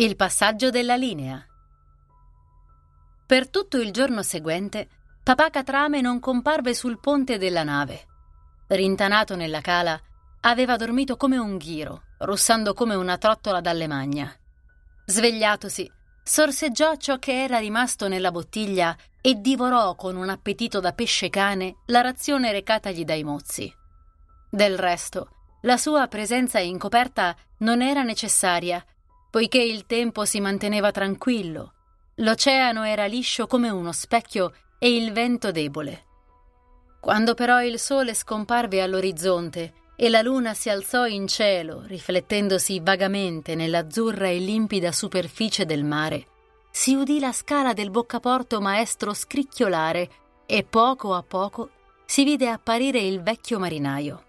Il passaggio della linea. Per tutto il giorno seguente, papà Catrame non comparve sul ponte della nave. Rintanato nella cala, aveva dormito come un ghiro, russando come una trottola dalle magna. Svegliatosi, sorseggiò ciò che era rimasto nella bottiglia e divorò con un appetito da pesce cane la razione recatagli dai mozzi. Del resto, la sua presenza in coperta non era necessaria poiché il tempo si manteneva tranquillo, l'oceano era liscio come uno specchio e il vento debole. Quando però il sole scomparve all'orizzonte e la luna si alzò in cielo, riflettendosi vagamente nell'azzurra e limpida superficie del mare, si udì la scala del boccaporto maestro scricchiolare e poco a poco si vide apparire il vecchio marinaio.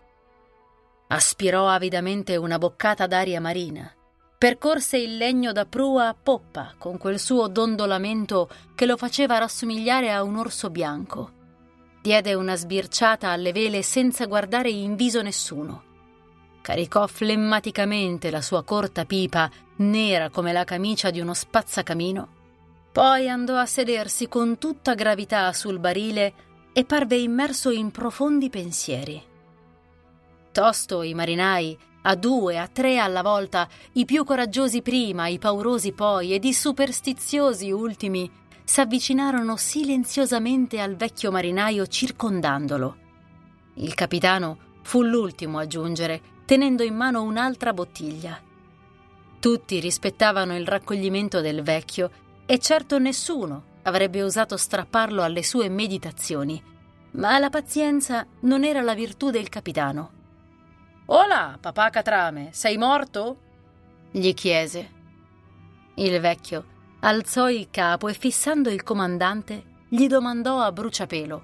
Aspirò avidamente una boccata d'aria marina Percorse il legno da prua a poppa con quel suo dondolamento che lo faceva rassomigliare a un orso bianco. Diede una sbirciata alle vele senza guardare in viso nessuno. Caricò flemmaticamente la sua corta pipa, nera come la camicia di uno spazzacamino. Poi andò a sedersi con tutta gravità sul barile e parve immerso in profondi pensieri. Tosto i marinai a due, a tre alla volta, i più coraggiosi prima, i paurosi poi ed i superstiziosi ultimi, s'avvicinarono silenziosamente al vecchio marinaio circondandolo. Il capitano fu l'ultimo a giungere, tenendo in mano un'altra bottiglia. Tutti rispettavano il raccoglimento del vecchio e certo nessuno avrebbe osato strapparlo alle sue meditazioni, ma la pazienza non era la virtù del capitano. Hola, papà Catrame, sei morto? gli chiese. Il vecchio alzò il capo e fissando il comandante gli domandò a bruciapelo: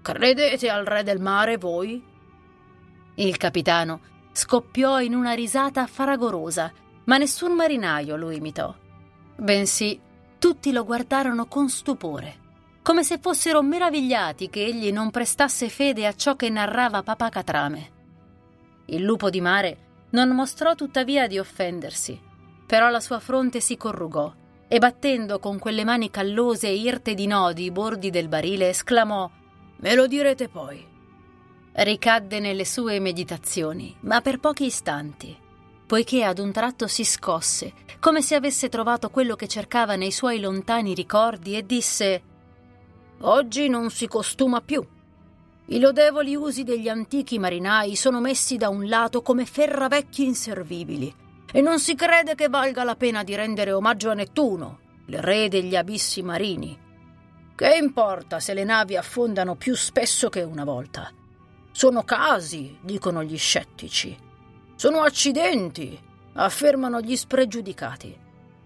Credete al re del mare voi? Il capitano scoppiò in una risata fragorosa, ma nessun marinaio lo imitò. Bensì, tutti lo guardarono con stupore, come se fossero meravigliati che egli non prestasse fede a ciò che narrava papà Catrame. Il lupo di mare non mostrò tuttavia di offendersi, però la sua fronte si corrugò e battendo con quelle mani callose e irte di nodi i bordi del barile esclamò Me lo direte poi. Ricadde nelle sue meditazioni, ma per pochi istanti, poiché ad un tratto si scosse, come se avesse trovato quello che cercava nei suoi lontani ricordi, e disse Oggi non si costuma più. I lodevoli usi degli antichi marinai sono messi da un lato come ferravecchi inservibili, e non si crede che valga la pena di rendere omaggio a Nettuno, il re degli abissi marini. Che importa se le navi affondano più spesso che una volta? Sono casi, dicono gli scettici. Sono accidenti, affermano gli spregiudicati.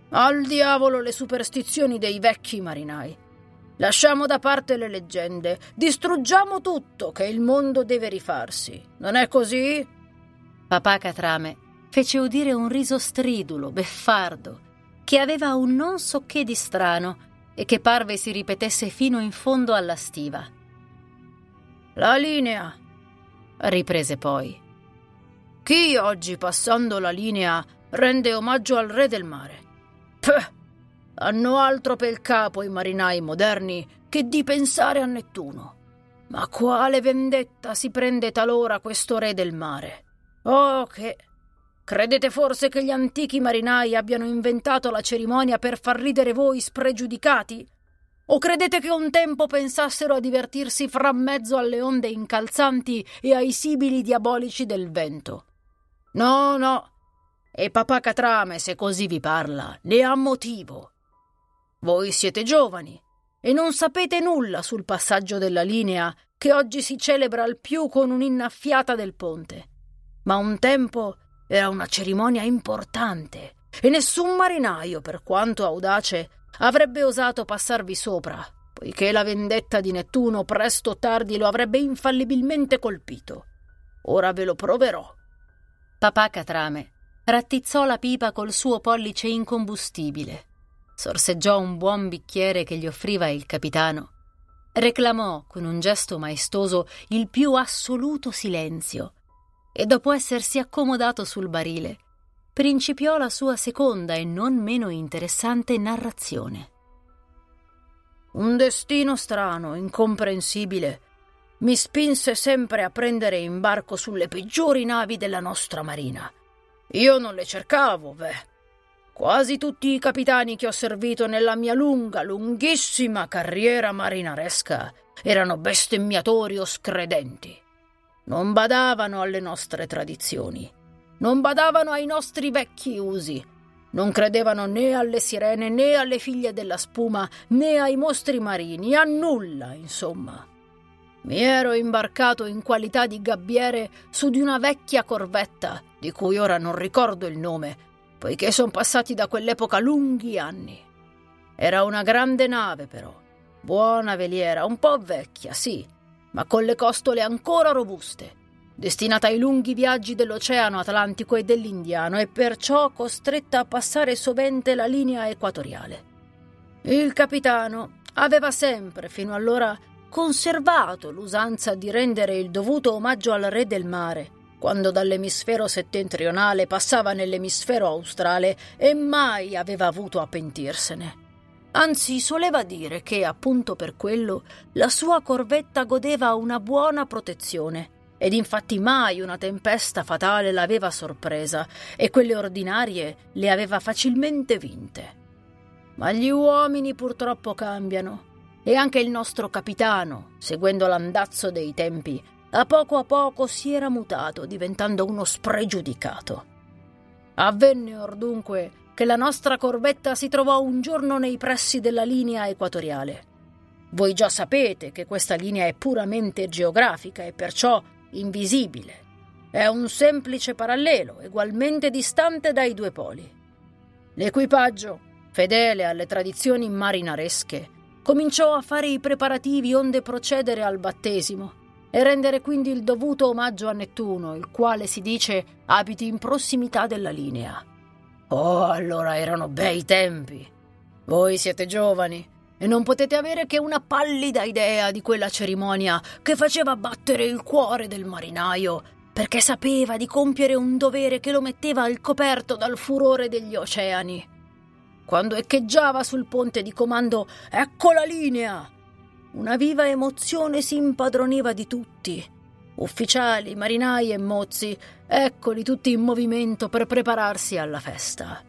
Al diavolo le superstizioni dei vecchi marinai. Lasciamo da parte le leggende, distruggiamo tutto, che il mondo deve rifarsi. Non è così? Papà Catrame fece udire un riso stridulo, beffardo, che aveva un non so che di strano e che parve si ripetesse fino in fondo alla stiva. La linea, riprese poi. Chi oggi, passando la linea, rende omaggio al re del mare? Pah! Hanno altro per il capo i marinai moderni che di pensare a Nettuno. Ma quale vendetta si prende talora questo re del mare? Oh, che. Credete forse che gli antichi marinai abbiano inventato la cerimonia per far ridere voi spregiudicati? O credete che un tempo pensassero a divertirsi fra mezzo alle onde incalzanti e ai sibili diabolici del vento? No, no. E papà Catrame, se così vi parla, ne ha motivo. Voi siete giovani e non sapete nulla sul passaggio della linea che oggi si celebra al più con un'innaffiata del ponte. Ma un tempo Era una cerimonia importante e nessun marinaio, per quanto audace, avrebbe osato passarvi sopra, poiché la vendetta di Nettuno presto o tardi lo avrebbe infallibilmente colpito. Ora ve lo proverò. Papà Catrame rattizzò la pipa col suo pollice incombustibile, sorseggiò un buon bicchiere che gli offriva il capitano, reclamò con un gesto maestoso il più assoluto silenzio e dopo essersi accomodato sul barile, principiò la sua seconda e non meno interessante narrazione. Un destino strano, incomprensibile, mi spinse sempre a prendere imbarco sulle peggiori navi della nostra marina io non le cercavo, beh. Quasi tutti i capitani che ho servito nella mia lunga, lunghissima carriera marinaresca erano bestemmiatori o scredenti. Non badavano alle nostre tradizioni, non badavano ai nostri vecchi usi, non credevano né alle sirene né alle figlie della spuma né ai mostri marini, a nulla, insomma. Mi ero imbarcato in qualità di gabbiere su di una vecchia corvetta, di cui ora non ricordo il nome, poiché sono passati da quell'epoca lunghi anni. Era una grande nave, però, buona veliera, un po' vecchia, sì, ma con le costole ancora robuste, destinata ai lunghi viaggi dell'Oceano Atlantico e dell'Indiano e perciò costretta a passare sovente la linea equatoriale. Il capitano aveva sempre, fino allora, conservato l'usanza di rendere il dovuto omaggio al re del mare, quando dall'emisfero settentrionale passava nell'emisfero australe e mai aveva avuto a pentirsene. Anzi, soleva dire che, appunto per quello, la sua corvetta godeva una buona protezione, ed infatti mai una tempesta fatale l'aveva sorpresa, e quelle ordinarie le aveva facilmente vinte. Ma gli uomini purtroppo cambiano, e anche il nostro capitano, seguendo l'andazzo dei tempi, a poco a poco si era mutato, diventando uno spregiudicato. Avvenne or dunque che la nostra corvetta si trovò un giorno nei pressi della linea equatoriale. Voi già sapete che questa linea è puramente geografica e perciò invisibile. È un semplice parallelo, ugualmente distante dai due poli. L'equipaggio, fedele alle tradizioni marinaresche, cominciò a fare i preparativi onde procedere al battesimo e rendere quindi il dovuto omaggio a Nettuno, il quale si dice abiti in prossimità della linea. Oh, allora erano bei tempi. Voi siete giovani e non potete avere che una pallida idea di quella cerimonia che faceva battere il cuore del marinaio, perché sapeva di compiere un dovere che lo metteva al coperto dal furore degli oceani. Quando echeggiava sul ponte di comando Ecco la linea! Una viva emozione si impadroniva di tutti. Ufficiali, marinai e mozzi, eccoli tutti in movimento per prepararsi alla festa.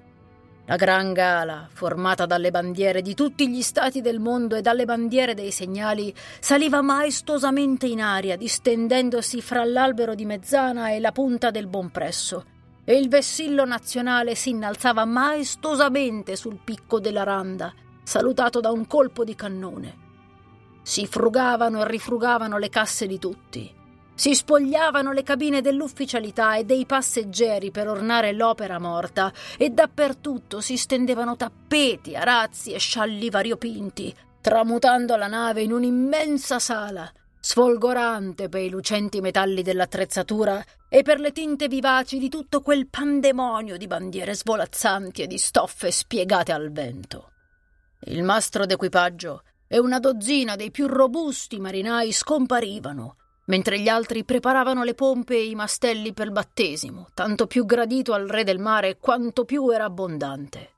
La gran gala, formata dalle bandiere di tutti gli stati del mondo e dalle bandiere dei segnali, saliva maestosamente in aria, distendendosi fra l'albero di mezzana e la punta del Bonpresso e il vessillo nazionale si innalzava maestosamente sul picco della randa, salutato da un colpo di cannone. Si frugavano e rifrugavano le casse di tutti. Si spogliavano le cabine dell'ufficialità e dei passeggeri per ornare l'opera morta e dappertutto si stendevano tappeti, arazzi e scialli variopinti, tramutando la nave in un'immensa sala sfolgorante per i lucenti metalli dell'attrezzatura e per le tinte vivaci di tutto quel pandemonio di bandiere svolazzanti e di stoffe spiegate al vento. Il mastro d'equipaggio e una dozzina dei più robusti marinai scomparivano, mentre gli altri preparavano le pompe e i mastelli per battesimo, tanto più gradito al re del mare quanto più era abbondante.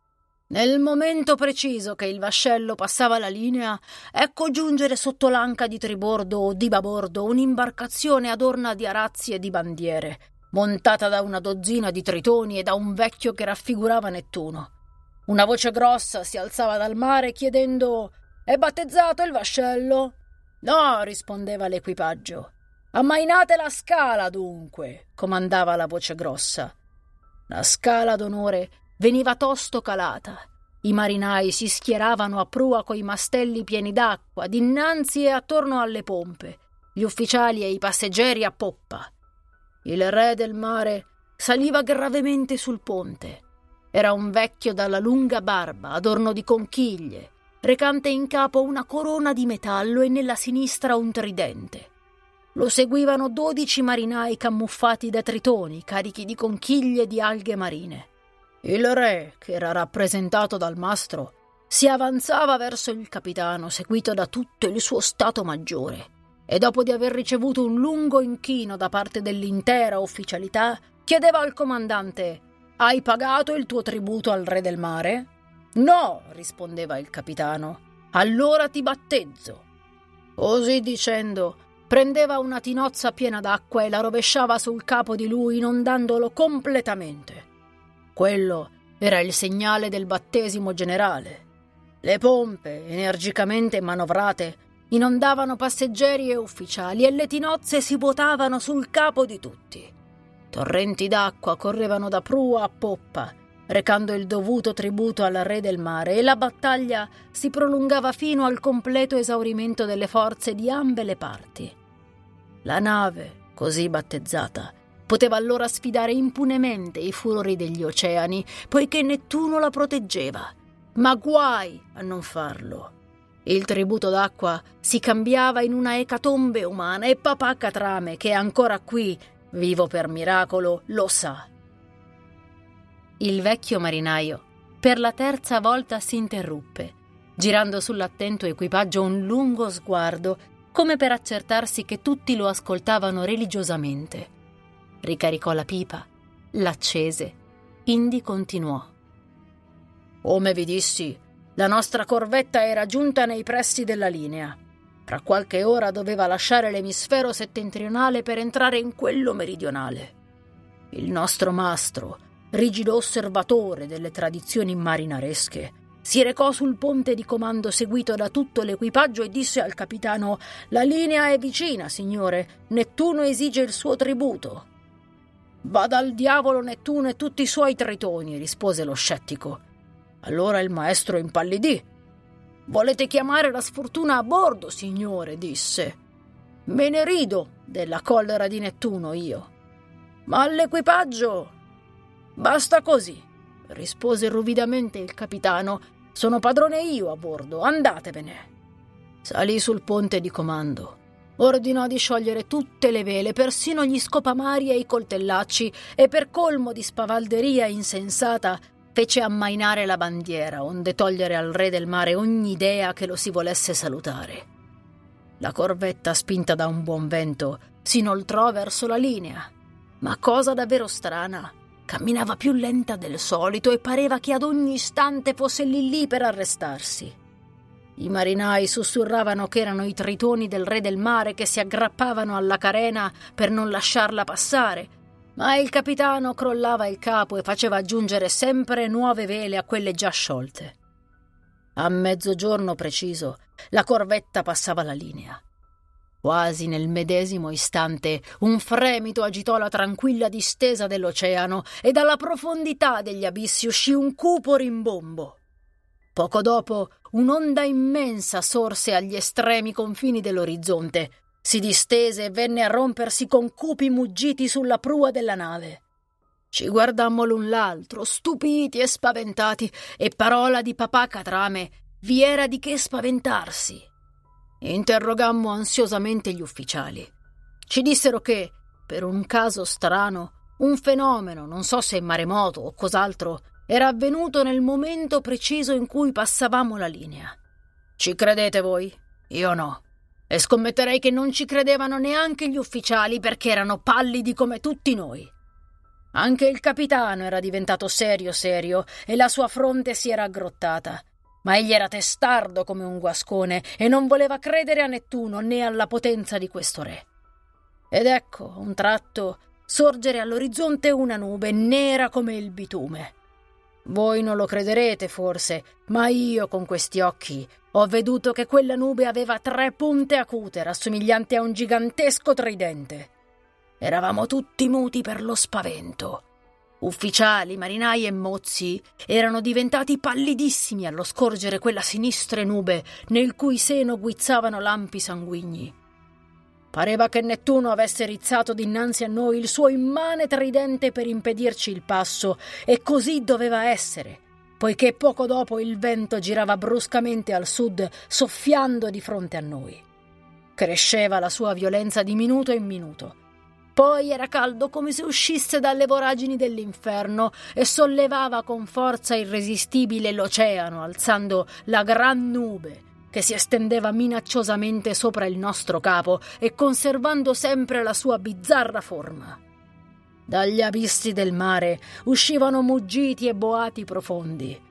Nel momento preciso che il vascello passava la linea, ecco giungere sotto l'anca di tribordo o di babordo un'imbarcazione adorna di arazzi e di bandiere, montata da una dozzina di tritoni e da un vecchio che raffigurava Nettuno. Una voce grossa si alzava dal mare chiedendo È battezzato il vascello? No, rispondeva l'equipaggio. Ammainate la scala, dunque, comandava la voce grossa. La scala d'onore veniva tosto calata. I marinai si schieravano a prua coi mastelli pieni d'acqua, dinanzi e attorno alle pompe, gli ufficiali e i passeggeri a poppa. Il re del mare saliva gravemente sul ponte. Era un vecchio dalla lunga barba, adorno di conchiglie, recante in capo una corona di metallo e nella sinistra un tridente. Lo seguivano dodici marinai camuffati da tritoni, carichi di conchiglie e di alghe marine. Il re, che era rappresentato dal mastro, si avanzava verso il capitano, seguito da tutto il suo stato maggiore, e dopo di aver ricevuto un lungo inchino da parte dell'intera ufficialità, chiedeva al comandante Hai pagato il tuo tributo al re del mare? No, rispondeva il capitano. Allora ti battezzo. Così dicendo, prendeva una tinozza piena d'acqua e la rovesciava sul capo di lui, inondandolo completamente. Quello era il segnale del battesimo generale. Le pompe, energicamente manovrate, inondavano passeggeri e ufficiali e le tinozze si vuotavano sul capo di tutti. Torrenti d'acqua correvano da prua a poppa, recando il dovuto tributo al re del mare, e la battaglia si prolungava fino al completo esaurimento delle forze di ambe le parti. La nave, così battezzata, poteva allora sfidare impunemente i furori degli oceani, poiché Nettuno la proteggeva. Ma guai a non farlo. Il tributo d'acqua si cambiava in una ecatombe umana e papà Catrame, che è ancora qui, vivo per miracolo, lo sa. Il vecchio marinaio per la terza volta si interruppe, girando sull'attento equipaggio un lungo sguardo come per accertarsi che tutti lo ascoltavano religiosamente. Ricaricò la pipa, l'accese, indi continuò. Come vi dissi, la nostra corvetta era giunta nei pressi della linea. Tra qualche ora doveva lasciare l'emisfero settentrionale per entrare in quello meridionale. Il nostro mastro, rigido osservatore delle tradizioni marinaresche, si recò sul ponte di comando seguito da tutto l'equipaggio e disse al capitano La linea è vicina, signore. Nettuno esige il suo tributo. Vada al diavolo Nettuno e tutti i suoi tritoni, rispose lo scettico. Allora il maestro impallidì. Volete chiamare la sfortuna a bordo, signore, disse. Me ne rido della collera di Nettuno io. Ma all'equipaggio. Basta così, rispose ruvidamente il capitano sono padrone io a bordo, andatevene. Salì sul ponte di comando. Ordinò di sciogliere tutte le vele, persino gli scopamari e i coltellacci, e per colmo di spavalderia insensata fece ammainare la bandiera, onde togliere al re del mare ogni idea che lo si volesse salutare. La corvetta, spinta da un buon vento, si inoltrò verso la linea. Ma cosa davvero strana, Camminava più lenta del solito e pareva che ad ogni istante fosse lì lì per arrestarsi. I marinai sussurravano che erano i tritoni del re del mare che si aggrappavano alla carena per non lasciarla passare, ma il capitano crollava il capo e faceva aggiungere sempre nuove vele a quelle già sciolte. A mezzogiorno preciso la corvetta passava la linea. Quasi nel medesimo istante un fremito agitò la tranquilla distesa dell'oceano e dalla profondità degli abissi uscì un cupo rimbombo. Poco dopo un'onda immensa sorse agli estremi confini dell'orizzonte, si distese e venne a rompersi con cupi muggiti sulla prua della nave. Ci guardammo l'un l'altro, stupiti e spaventati, e parola di papà Catrame, vi era di che spaventarsi. Interrogammo ansiosamente gli ufficiali. Ci dissero che, per un caso strano, un fenomeno, non so se maremoto o cos'altro, era avvenuto nel momento preciso in cui passavamo la linea. Ci credete voi? Io no. E scommetterei che non ci credevano neanche gli ufficiali perché erano pallidi come tutti noi. Anche il capitano era diventato serio serio e la sua fronte si era aggrottata ma egli era testardo come un guascone e non voleva credere a Nettuno né alla potenza di questo re. Ed ecco, a un tratto, sorgere all'orizzonte una nube nera come il bitume. Voi non lo crederete forse, ma io con questi occhi ho veduto che quella nube aveva tre punte acute rassomiglianti a un gigantesco tridente. Eravamo tutti muti per lo spavento. Ufficiali, marinai e mozzi erano diventati pallidissimi allo scorgere quella sinistre nube nel cui seno guizzavano lampi sanguigni. Pareva che Nettuno avesse rizzato dinanzi a noi il suo immane tridente per impedirci il passo, e così doveva essere, poiché poco dopo il vento girava bruscamente al sud, soffiando di fronte a noi. Cresceva la sua violenza di minuto in minuto. Poi era caldo come se uscisse dalle voragini dell'inferno e sollevava con forza irresistibile l'oceano, alzando la gran nube che si estendeva minacciosamente sopra il nostro capo e conservando sempre la sua bizzarra forma. Dagli abissi del mare uscivano muggiti e boati profondi.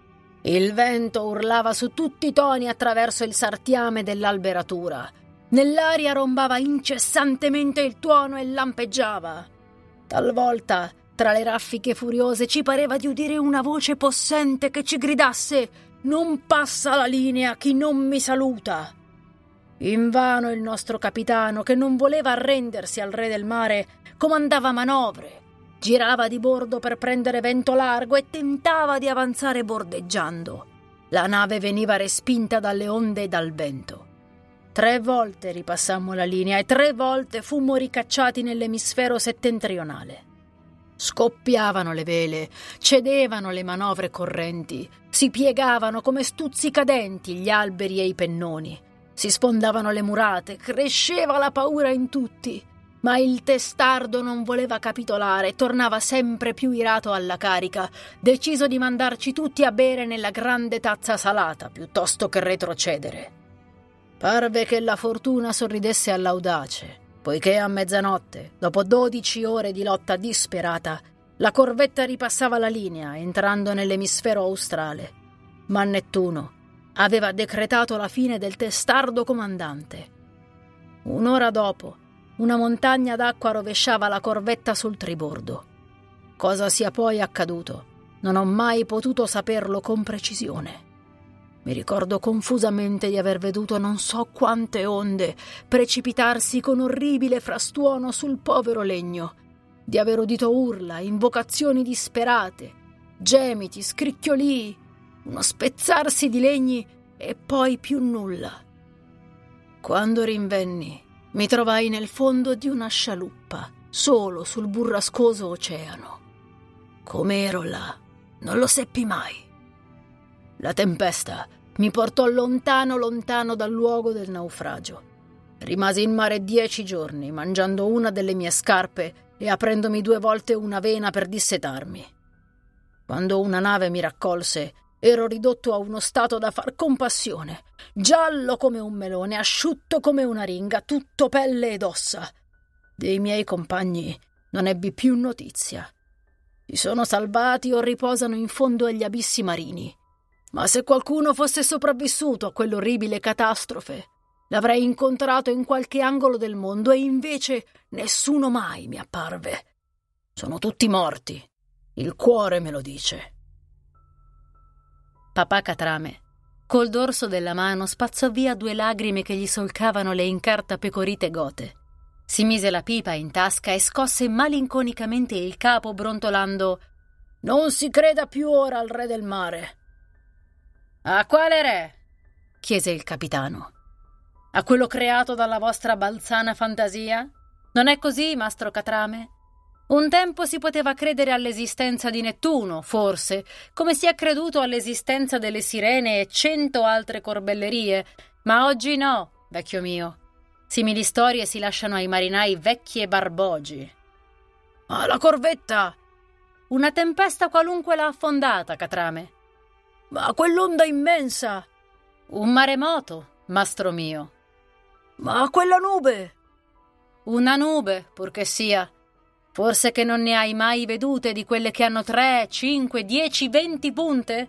Il vento urlava su tutti i toni attraverso il sartiame dell'alberatura. Nell'aria rombava incessantemente il tuono e lampeggiava. Talvolta, tra le raffiche furiose, ci pareva di udire una voce possente che ci gridasse non passa la linea chi non mi saluta. Invano il nostro capitano, che non voleva arrendersi al re del mare, comandava manovre, girava di bordo per prendere vento largo e tentava di avanzare bordeggiando. La nave veniva respinta dalle onde e dal vento. Tre volte ripassammo la linea e tre volte fummo ricacciati nell'emisfero settentrionale. Scoppiavano le vele, cedevano le manovre correnti, si piegavano come stuzzicadenti gli alberi e i pennoni, si sfondavano le murate, cresceva la paura in tutti. Ma il testardo non voleva capitolare, tornava sempre più irato alla carica, deciso di mandarci tutti a bere nella grande tazza salata piuttosto che retrocedere. Parve che la fortuna sorridesse all'audace poiché a mezzanotte, dopo dodici ore di lotta disperata, la corvetta ripassava la linea entrando nell'emisfero australe. Ma Nettuno aveva decretato la fine del testardo comandante. Un'ora dopo, una montagna d'acqua rovesciava la corvetta sul tribordo. Cosa sia poi accaduto, non ho mai potuto saperlo con precisione. Mi ricordo confusamente di aver veduto non so quante onde precipitarsi con orribile frastuono sul povero legno, di aver udito urla, invocazioni disperate, gemiti, scricchiolii, uno spezzarsi di legni e poi più nulla. Quando rinvenni, mi trovai nel fondo di una scialuppa, solo sul burrascoso oceano. Come ero là, non lo seppi mai. La tempesta mi portò lontano lontano dal luogo del naufragio. Rimasi in mare dieci giorni, mangiando una delle mie scarpe e aprendomi due volte una vena per dissetarmi. Quando una nave mi raccolse, ero ridotto a uno stato da far compassione, giallo come un melone, asciutto come una ringa, tutto pelle ed ossa. Dei miei compagni non ebbi più notizia. Si sono salvati o riposano in fondo agli abissi marini. Ma se qualcuno fosse sopravvissuto a quell'orribile catastrofe, l'avrei incontrato in qualche angolo del mondo e invece nessuno mai mi apparve. Sono tutti morti. Il cuore me lo dice. Papà Catrame, col dorso della mano, spazzò via due lagrime che gli solcavano le incartapecorite gote. Si mise la pipa in tasca e scosse malinconicamente il capo brontolando Non si creda più ora al re del mare. A quale re? chiese il capitano. A quello creato dalla vostra balzana fantasia? Non è così, mastro Catrame? Un tempo si poteva credere all'esistenza di Nettuno, forse, come si è creduto all'esistenza delle sirene e cento altre corbellerie, ma oggi no, vecchio mio. Simili storie si lasciano ai marinai vecchi e barbogi. Ma la corvetta! Una tempesta qualunque l'ha affondata, Catrame. Ma quell'onda immensa! Un maremoto, mastro mio. Ma quella nube! Una nube, purché sia. Forse che non ne hai mai vedute di quelle che hanno tre, cinque, dieci, venti punte?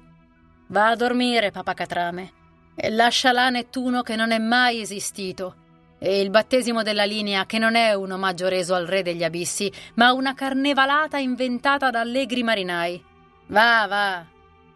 Va a dormire, papacatrame, e lascia là Nettuno che non è mai esistito, e il battesimo della linea che non è un omaggio reso al re degli abissi, ma una carnevalata inventata da allegri marinai. Va, va,